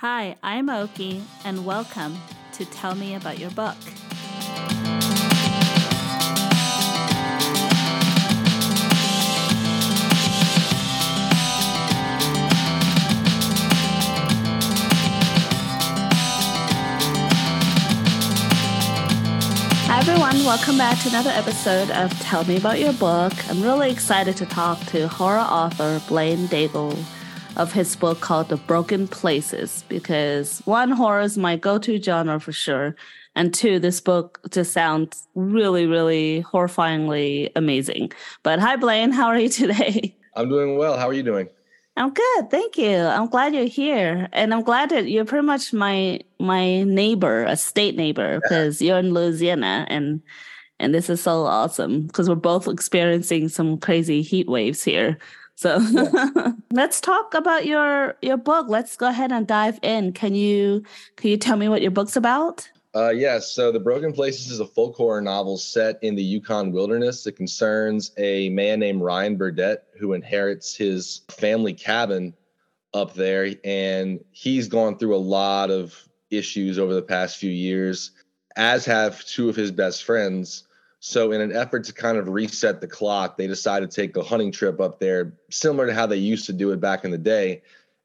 Hi, I'm Oki, and welcome to Tell Me About Your Book. Hi, everyone. Welcome back to another episode of Tell Me About Your Book. I'm really excited to talk to horror author Blaine Daigle of his book called The Broken Places because one, horror is my go to genre for sure. And two, this book just sounds really, really horrifyingly amazing. But hi, Blaine. How are you today? I'm doing well. How are you doing? I'm good, thank you. I'm glad you're here, and I'm glad that you're pretty much my my neighbor, a state neighbor, because you're in Louisiana, and and this is so awesome because we're both experiencing some crazy heat waves here. So yeah. let's talk about your your book. Let's go ahead and dive in. Can you can you tell me what your book's about? Uh, yes. So, The Broken Places is a folk horror novel set in the Yukon wilderness. It concerns a man named Ryne Burdette who inherits his family cabin up there. And he's gone through a lot of issues over the past few years, as have two of his best friends. So, in an effort to kind of reset the clock, they decided to take a hunting trip up there, similar to how they used to do it back in the day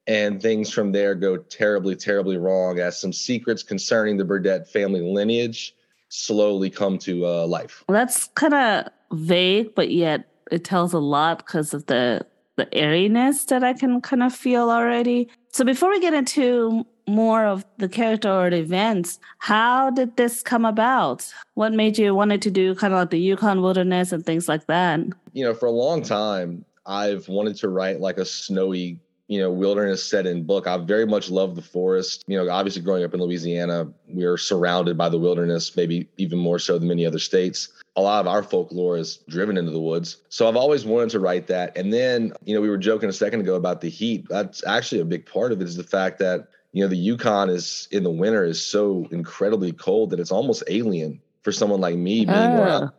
and things from there go terribly, terribly wrong as some secrets concerning the Burdette family lineage slowly come to uh, life. That's kind of vague, but yet it tells a lot because of the the airiness that I can kind of feel already. So before we get into more of the character or the events, how did this come about? What made you wanted to do kind of like the Yukon wilderness and things like that? You know, for a long time, I've wanted to write like a snowy you know wilderness set in book. I very much love the forest. You know obviously growing up in louisiana we are surrounded by the wilderness maybe even more so than many other states. A lot of our folklore is driven into the woods. So i've always wanted to write that. And then you know we were joking a second ago about the heat. That's actually a big part of it is the fact that you know the yukon is in the winter is so incredibly cold that it's almost alien for someone like me being around oh.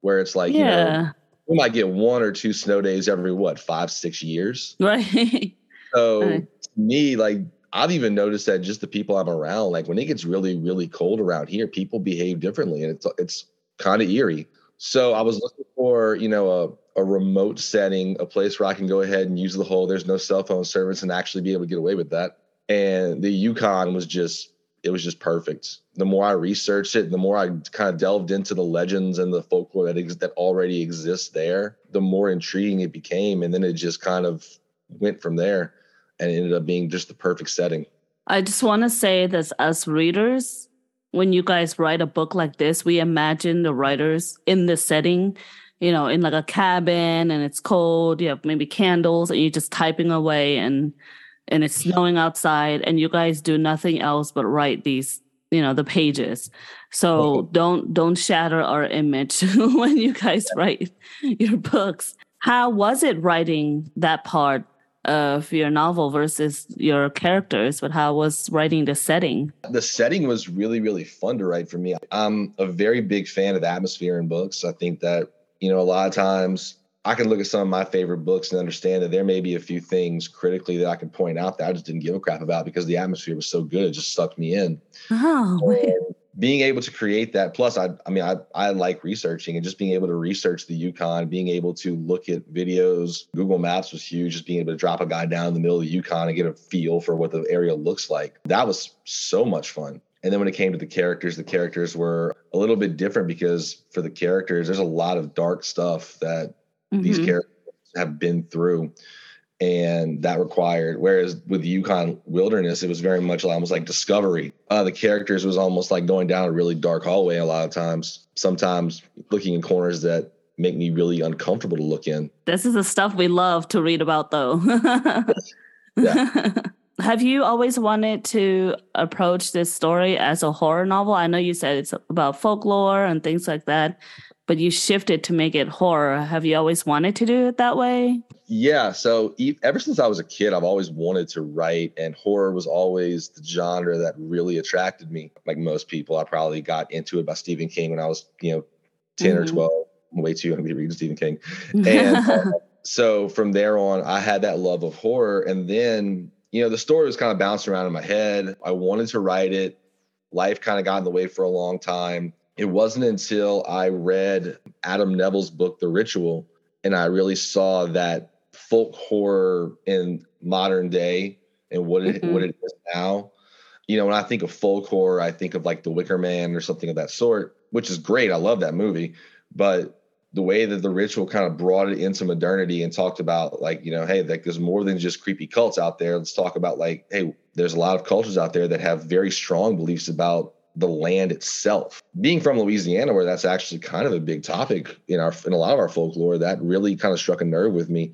where it's like yeah. you know we might get one or two snow days every what five six years right so right. me, like I've even noticed that just the people I'm around, like when it gets really, really cold around here, people behave differently, and it's it's kind of eerie. So I was looking for, you know, a, a remote setting, a place where I can go ahead and use the whole there's no cell phone service and actually be able to get away with that. And the Yukon was just it was just perfect. The more I researched it, the more I kind of delved into the legends and the folklore that ex- that already exists there, the more intriguing it became, and then it just kind of went from there and ended up being just the perfect setting. I just want to say that as readers, when you guys write a book like this, we imagine the writers in this setting, you know, in like a cabin and it's cold, you have maybe candles and you're just typing away and and it's snowing outside and you guys do nothing else but write these, you know, the pages. So don't don't shatter our image when you guys write your books. How was it writing that part of your novel versus your characters, but how was writing the setting? The setting was really, really fun to write for me. I'm a very big fan of atmosphere in books. I think that, you know, a lot of times I can look at some of my favorite books and understand that there may be a few things critically that I can point out that I just didn't give a crap about because the atmosphere was so good. It just sucked me in. Oh, being able to create that plus i i mean i i like researching and just being able to research the yukon being able to look at videos google maps was huge just being able to drop a guy down in the middle of the yukon and get a feel for what the area looks like that was so much fun and then when it came to the characters the characters were a little bit different because for the characters there's a lot of dark stuff that mm-hmm. these characters have been through and that required whereas with yukon wilderness it was very much almost like discovery. Uh, the characters was almost like going down a really dark hallway a lot of times sometimes looking in corners that make me really uncomfortable to look in. This is the stuff we love to read about though. Yeah. have you always wanted to approach this story as a horror novel? I know you said it's about folklore and things like that but you shifted to make it horror. Have you always wanted to do it that way? Yeah. So ever since I was a kid, I've always wanted to write, and horror was always the genre that really attracted me. Like most people, I probably got into it by Stephen King when I was, you know, 10 mm-hmm. or 12. I'm way too young to be reading Stephen King. And uh, so from there on, I had that love of horror. And then you know, the story was kind of bouncing around in my head. I wanted to write it. Life kind of got in the way for a long time. It wasn't until I read Adam Nevill's book, The Ritual, and I really saw that folk horror in modern day and what it mm-hmm. what it is now. You know, when I think of folk horror, I think of like The Wicker Man or something of that sort, which is great. I love that movie, but the way that the ritual kind of brought it into modernity and talked about like you know hey like there's more than just creepy cults out there let's talk about like hey there's a lot of cultures out there that have very strong beliefs about the land itself. Being from louisiana where that's actually kind of a big topic in our in a lot of our folklore that really kind of struck a nerve with me.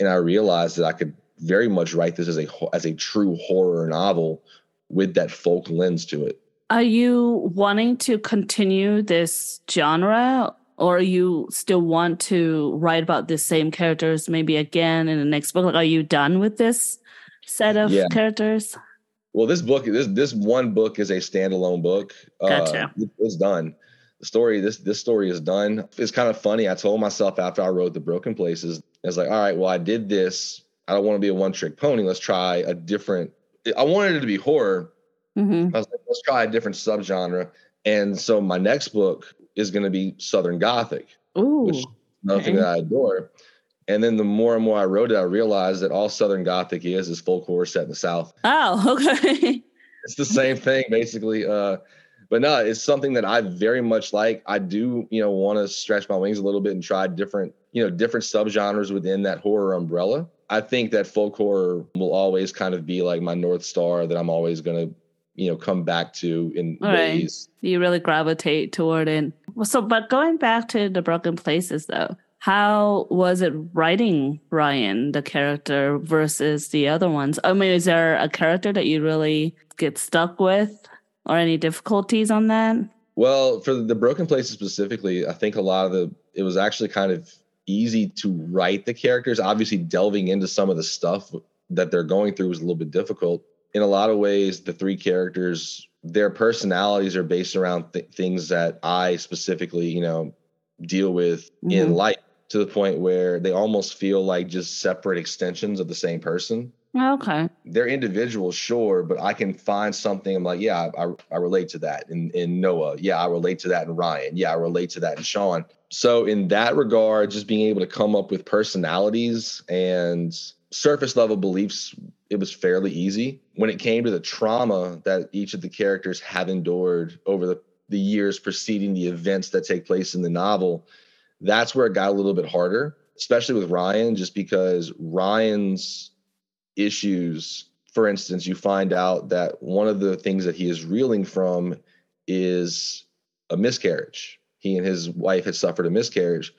And i realized that i could very much write this as a as a true horror novel with that folk lens to it. Are you wanting to continue this genre or you still want to write about the same characters maybe again in the next book? Like are you done with this set of yeah. characters well this book this this one book is a standalone book. Gotcha. Uh, it's done. The story this this story is done. It's kind of funny. I told myself after i wrote the broken places it's like all right well i did this. I don't want to be a one trick pony. Let's try a different i wanted it to be horror. Mm-hmm. I was like, let's try a different subgenre. And so my next book is going to be Southern Gothic, Ooh, which is nothing okay. that I adore. And then the more and more I wrote it, I realized that all Southern Gothic is is folk horror set in the South. Oh, okay. it's the same thing basically. Uh, but no, it's something that I very much like. I do, you know, want to stretch my wings a little bit and try different, you know, different subgenres within that horror umbrella. I think that folk horror will always kind of be like my north star that I'm always going to you know come back to in All ways right. you really gravitate toward it well so but going back to the broken places though how was it writing ryne the character versus the other ones? I mean is there a character that you really get stuck with or any difficulties on that? Well for the broken places specifically i think a lot of the it was actually kind of easy to write the characters. Obviously delving into some of the stuff that they're going through was a little bit difficult. In a lot of ways, the three characters, their personalities are based around th- things that I specifically, you know, deal with mm-hmm. in life to the point where they almost feel like just separate extensions of the same person. Okay. They're individuals, sure, but I can find something. I'm like, yeah, I, I relate to that in, in Noah. Yeah, I relate to that in Ryne. Yeah, I relate to that in Sean. So, in that regard, just being able to come up with personalities and surface level beliefs it was fairly easy when it came to the trauma that each of the characters have endured over the, the years preceding the events that take place in the novel that's where it got a little bit harder especially with ryne just because ryne's issues for instance you find out that one of the things that he is reeling from is a miscarriage. He and his wife had suffered a miscarriage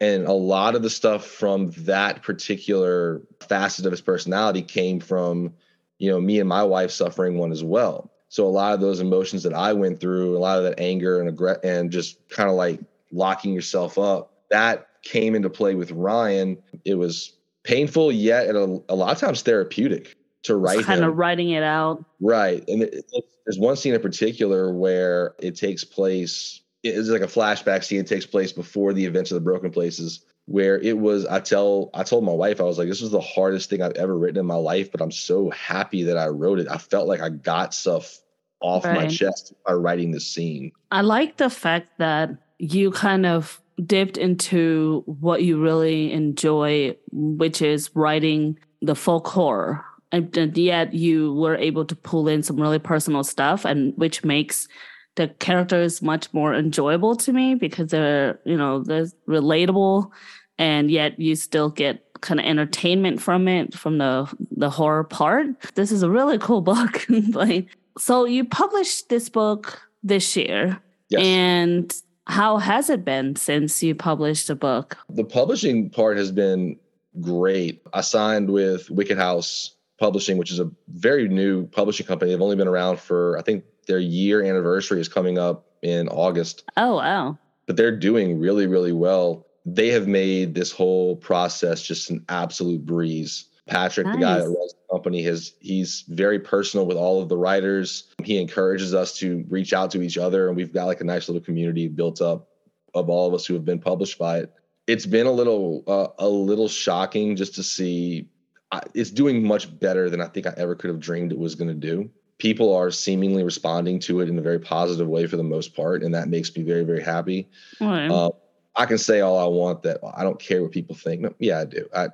and a lot of the stuff from that particular facet of his personality came from you know me and my wife suffering one as well. So a lot of those emotions that i went through a lot of that anger and aggr- and just kind of like locking yourself up. That came into play with ryne. It was painful yet and a, a lot of times therapeutic to write kind of writing it out. Right and it, it, there's one scene in particular where it takes place it's like a flashback scene It takes place before the events of the broken places where it was i tell i told my wife i was like this was the hardest thing i've ever written in my life but i'm so happy that i wrote it. I felt like i got stuff off right. my chest by writing this scene. I like the fact that you kind of dipped into what you really enjoy which is writing the folk horror and yet you were able to pull in some really personal stuff and which makes the characters much more enjoyable to me because they're you know they're relatable and yet you still get kind of entertainment from it from the the horror part. This is a really cool book like so you published this book this year. Yes. and how has it been since you published the book the publishing part has been great i signed with wicked house publishing which is a very new publishing company they've only been around for i think their year anniversary is coming up in August. Oh, wow. But they're doing really, really well. They have made this whole process just an absolute breeze. Patrick, nice. the guy that runs company, has he's very personal with all of the writers. He encourages us to reach out to each other, and we've got like a nice little community built up of all of us who have been published by it. It's been a little uh, a little shocking just to see I, it's doing much better than I think I ever could have dreamed it was going to do. People are seemingly responding to it in a very positive way for the most part, and that makes me very, very happy. Right. Uh, I can say all I want that I don't care what people think. No, yeah, I do. I,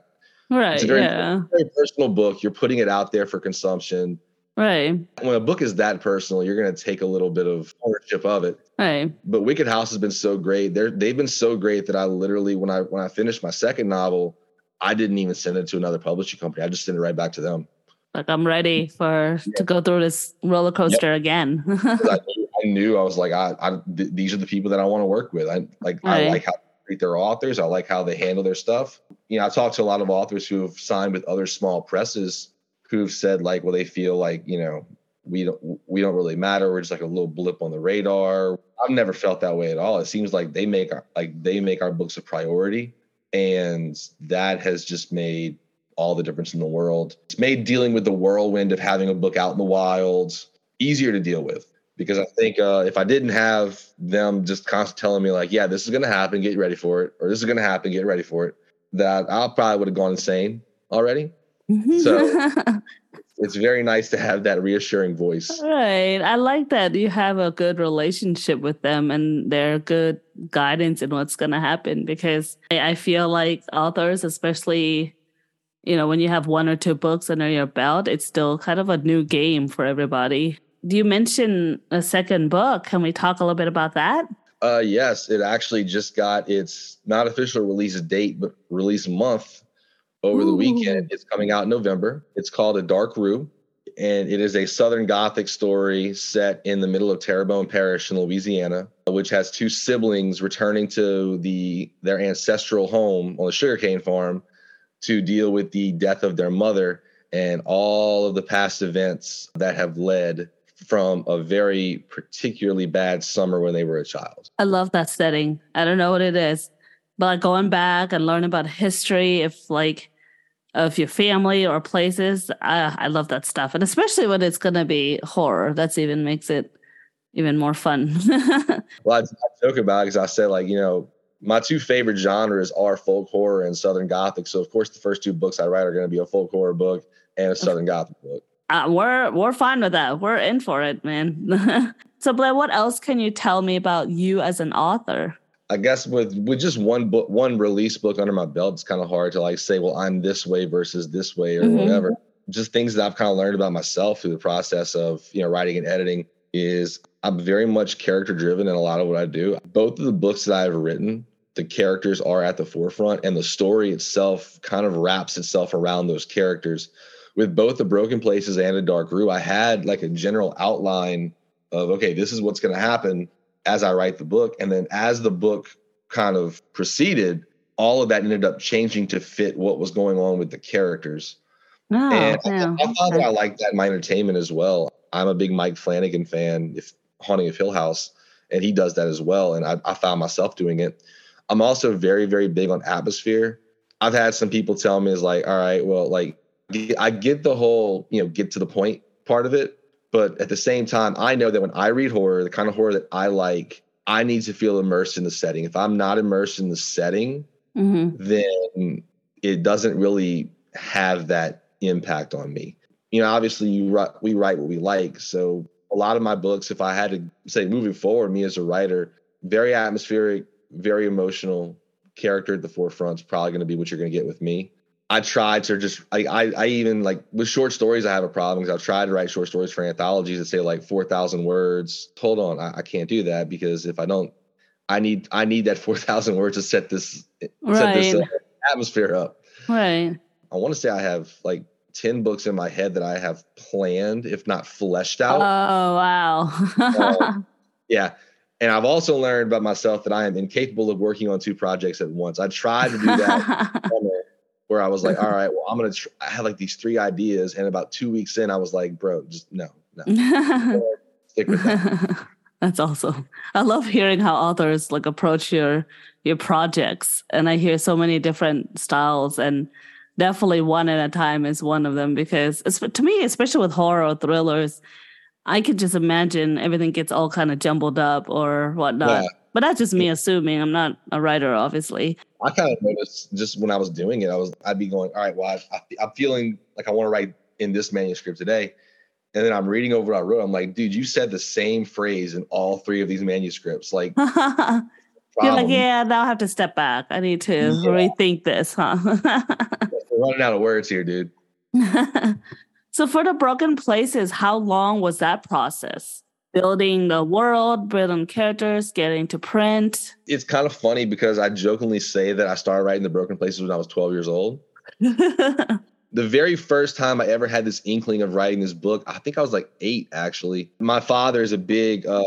right. it's a very, yeah. very personal book. You're putting it out there for consumption. Right. When a book is that personal, you're going to take a little bit of ownership of it. Right. But Wicked House has been so great. They're they've been so great that I literally when I when I finished my second novel, I didn't even send it to another publishing company. I just sent it right back to them. Like I'm ready for to go through this roller coaster again. I, knew, I knew I was like, I, I th- these are the people that I want to work with. I like I like how their authors. I like how they handle their stuff. You know, I've talked to a lot of authors who have signed with other small presses who've said like, well, they feel like you know we don't we don't really matter. We're just like a little blip on the radar. I've never felt that way at all. It seems like they make our, like they make our books a priority, and that has just made all the difference in the world. It's made dealing with the whirlwind of having a book out in the wild easier to deal with because I think uh, if I didn't have them just constantly telling me like, yeah, this is going to happen, get ready for it, or this is going to happen, get ready for it, that I probably would have gone insane already. So- It's very nice to have that reassuring voice. right. I like that you have a good relationship with them and their good guidance in what's going to happen because I I feel like authors, especially, you know, when you have one or two books under your belt, it's still kind of a new game for everybody. Do you mentioned a second book. Can we talk a little bit about that? Uh, yes, it actually just got its not official release date, but release month over the weekend. It's coming out in November. It's called A Dark Rue, and it is a Southern Gothic story set in the middle of Terrebonne Parish in Louisiana, which has two siblings returning to the their ancestral home on the sugarcane farm to deal with the death of their mother and all of the past events that have led from a very particularly bad summer when they were a child. I love that setting. I don't know what it is, but like going back and learning about history, if like of your family or places, I, I love that stuff, and especially when it's gonna be horror. That's even makes it even more fun. Well, I, I joke about it because I said like you know my two favorite genres are folk horror and Southern Gothic. So of course the first two books I write are going to be a folk horror book and a Southern Gothic book. Uh, we're we're fine with that. We're in for it, man. so, Blaine, what else can you tell me about you as an author? I guess with with just one book, one release book under my belt, it's kind of hard to like say, well, I'm this way versus this way or Mhm. whatever. Just things that I've kind of learned about myself through the process of you know writing and editing is I'm very much character driven in a lot of what I do. Both of the books that I've written, the characters are at the forefront, and the story itself kind of wraps itself around those characters. With both the Broken Places and the Dark Rue, I had like a general outline of okay, this is what's going to happen as I write the book. And then as the book kind of proceeded, all of that ended up changing to fit what was going on with the characters. Oh, and I- yeah. I, thought that I liked that in my entertainment as well. I'm a big Mike Flanagan fan, if Haunting of Hill House, and he does that as well. And I, I found myself doing it. I'm also very, very big on atmosphere. I've had some people tell me is like, all right, well, like I get the whole, you know, get to the point part of it. But at the same time, I know that when I read horror, the kind of horror that I like, I need to feel immersed in the setting. If I'm not immersed in the setting, hmm then it doesn't really have that impact on me. You know, obviously, you write, we write what we like. So a lot of my books, if I had to say moving forward, me as a writer, very atmospheric, very emotional character at the forefront is probably going to be what you're going to get with me. I try to just I, I I even like with short stories I have a problem because I've tried to write short stories for anthologies that say like four thousand words. Hold on, I, I can't do that because if I don't, I need I need that four thousand words to set this set this uh, atmosphere up. Right. I want to say I have like ten books in my head that I have planned, if not fleshed out. Oh wow. Um, yeah. And I've also learned about myself that I am incapable of working on two projects at once. I tried to do that where I was like, all right, well, I'm to, tr- I had like these three ideas. And about two weeks in, I was like, bro, just no, no, stick with that. That's awesome. I love hearing how authors like approach your your projects, and I hear so many different styles, and definitely one at a time is one of them because to me, especially with horror thrillers, I could just imagine everything gets all kind of jumbled up or whatnot. Yeah. But that's just me assuming. I'm not a writer, obviously. I kind of noticed just when I was doing it, I was I'd be going, all right, well, I, I, I'm feeling like I want to write in this manuscript today. And then I'm reading over what I wrote. I'm like, dude, you said the same phrase in all three of these manuscripts. Like, You're like, yeah, now I have to step back. I need to Yeah. rethink this, huh? We're running out of words here, dude. so for the broken places, how long was that process? Building the world, building characters, getting to print. It's kind of funny because I jokingly say that I started writing the Broken Places when I was 12 years old. the very first time I ever had this inkling of writing this book, I think I was like eight actually. My father is a big uh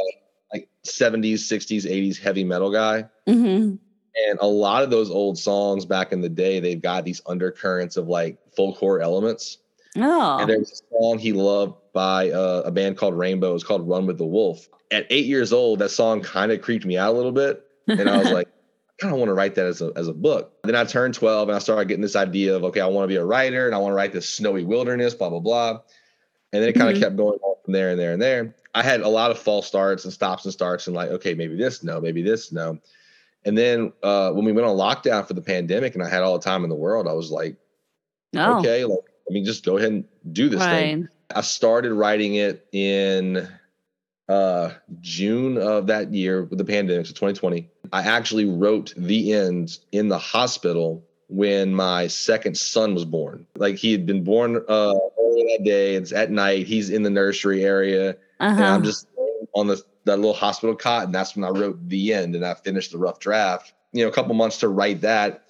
like 70s, 60s, 80s heavy metal guy. hmm And a lot of those old songs back in the day, they've got these undercurrents of like folk horror elements. Oh, And there's a song he loved by uh, a band called Rainbow. It's called Run with the Wolf. At eight years old, that song kind of creeped me out a little bit. And I was like, I kind of want to write that as a, as a book. Then I turned 12 and I started getting this idea of, okay, I want to be a writer and I want to write this snowy wilderness, blah, blah, blah. And then it kind of Mhm. kept going on from there and there and there. I had a lot of false starts and stops and starts and like, okay, maybe this, no, maybe this, no. And then uh, when we went on lockdown for the pandemic and I had all the time in the world, I was like, oh, okay, like, I mean, just go ahead and do this thing. I started writing it in uh June of that year with the pandemic, so 2020. I actually wrote the end in the hospital when my second son was born. Like he had been born uh early that day. It's at night. He's in the nursery area, and Uh-huh. I'm just on the that little hospital cot, and that's when I wrote the end and I finished the rough draft. You know, a couple months to write that.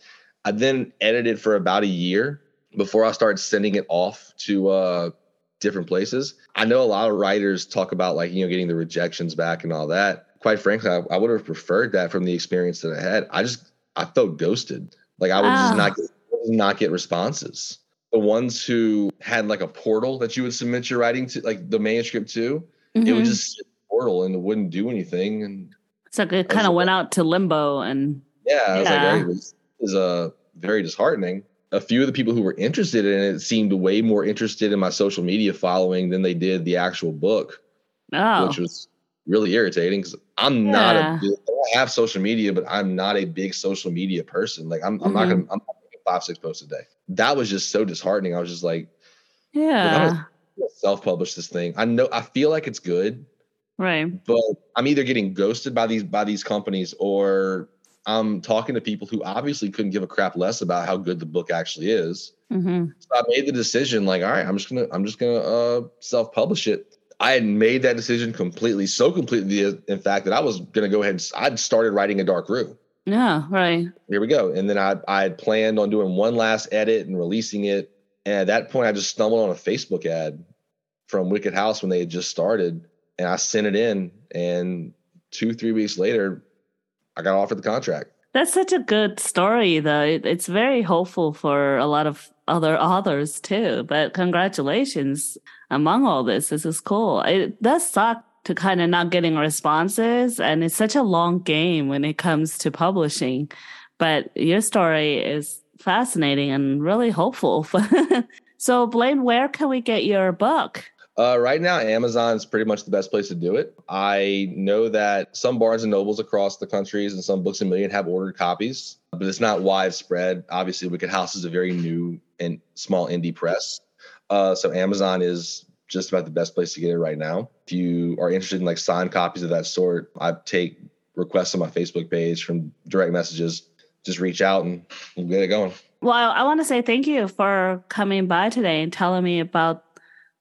I then edited for about a year before I started sending it off to uh different places. I know a lot of writers talk about like, you know, getting the rejections back and all that. Quite frankly, I, I would have preferred that from the experience that I had. I just I felt ghosted. Like I would Ah. just not get not get responses. The ones who had like a portal that you would submit your writing to, like the manuscript to, it Mhm. would just sit in the portal and it wouldn't do anything. And so it kind of went out to limbo and yeah, I was Yeah. like, hey, this is uh, very disheartening. A few of the people who were interested in it seemed way more interested in my social media following than they did the actual book, oh, which was really irritating because I'm not a big, I have social media, but I'm not a big social media person. Like I'm, I'm not Mhm. gonna, I'm not making five, six posts a day. That was just so disheartening. I was just like, yeah, self-publish this thing. I know, I feel like it's good, right. but I'm either getting ghosted by these by these companies or I'm talking to people who obviously couldn't give a crap less about how good the book actually is. hmm So I made the decision like, all right, I'm just gonna I'm just gonna uh, self-publish it. I had made that decision completely, so completely, in fact, that I was gonna go ahead and I'd started writing a Dark Rue. Yeah, right. Here we go. And then I I had planned on doing one last edit and releasing it. And at that point, I just stumbled on a Facebook ad from Wicked House when they had just started, and I sent it in. And two three weeks later, I got offered the contract. That's such a good story, though. It's very hopeful for a lot of other authors too. But congratulations among all this. This is cool. It does suck to kind of not getting responses, and it's such a long game when it comes to publishing. But your story is fascinating and really hopeful. so, Blaine, where can we get your book? Uh, right now, Amazon is pretty much the best place to do it. I know that some Barnes and Nobles across the countries and some Books a Million have ordered copies, but it's not widespread. Obviously, Wicked House is a very new and small indie press, uh, so Amazon is just about the best place to get it right now. If you are interested in like signed copies of that sort, I take requests on my Facebook page from direct messages. Just reach out and we'll get it going. Well, I want to say thank you for coming by today and telling me about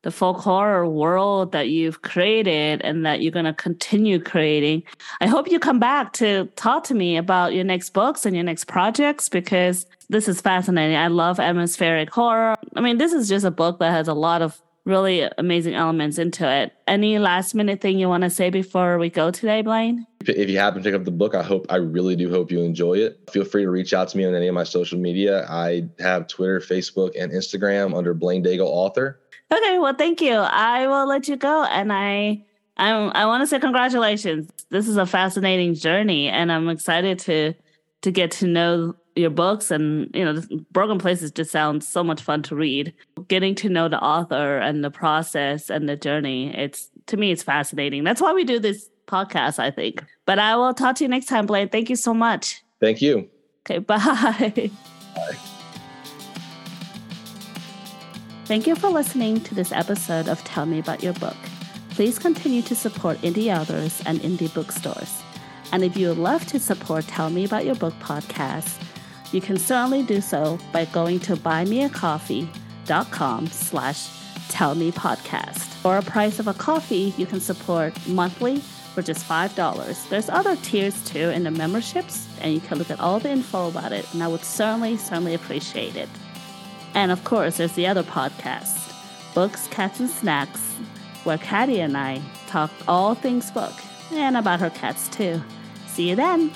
the folk horror world that you've created and that you're going to continue creating. I hope you come back to talk to me about your next books and your next projects because this is fascinating. I love atmospheric horror. I mean, this is just a book that has a lot of really amazing elements into it. Any last minute thing you want to say before we go today, Blaine? if you happen to pick up the book, I hope I really do hope you enjoy it. Feel free to reach out to me on any of my social media. I have Twitter, Facebook, and Instagram under Blaine Daigle Author. Okay, well, thank you. I will let you go, and I, I, I want to say congratulations. This is a fascinating journey, and I'm excited to to get to know your books. And you know, Broken Places just sounds so much fun to read. Getting to know the author and the process and the journey, it's to me, it's fascinating. That's why we do this podcast, I think. But I will talk to you next time, Blaine. Thank you so much. Thank you. Okay, bye. Bye. Thank you for listening to this episode of Tell Me About Your Book. Please continue to support indie authors and indie bookstores. And if you would love to support Tell Me About Your Book podcast, you can certainly do so by going to buymeacoffee.com slash tellmepodcast. For a price of a coffee, you can support monthly for just $5. There's other tiers too in the memberships, and you can look at all the info about it, and I would certainly, certainly appreciate it. And of course, there's the other podcast, Books, Cats, and Snacks, where Caddy and I talk all things book and about her cats too. See you then.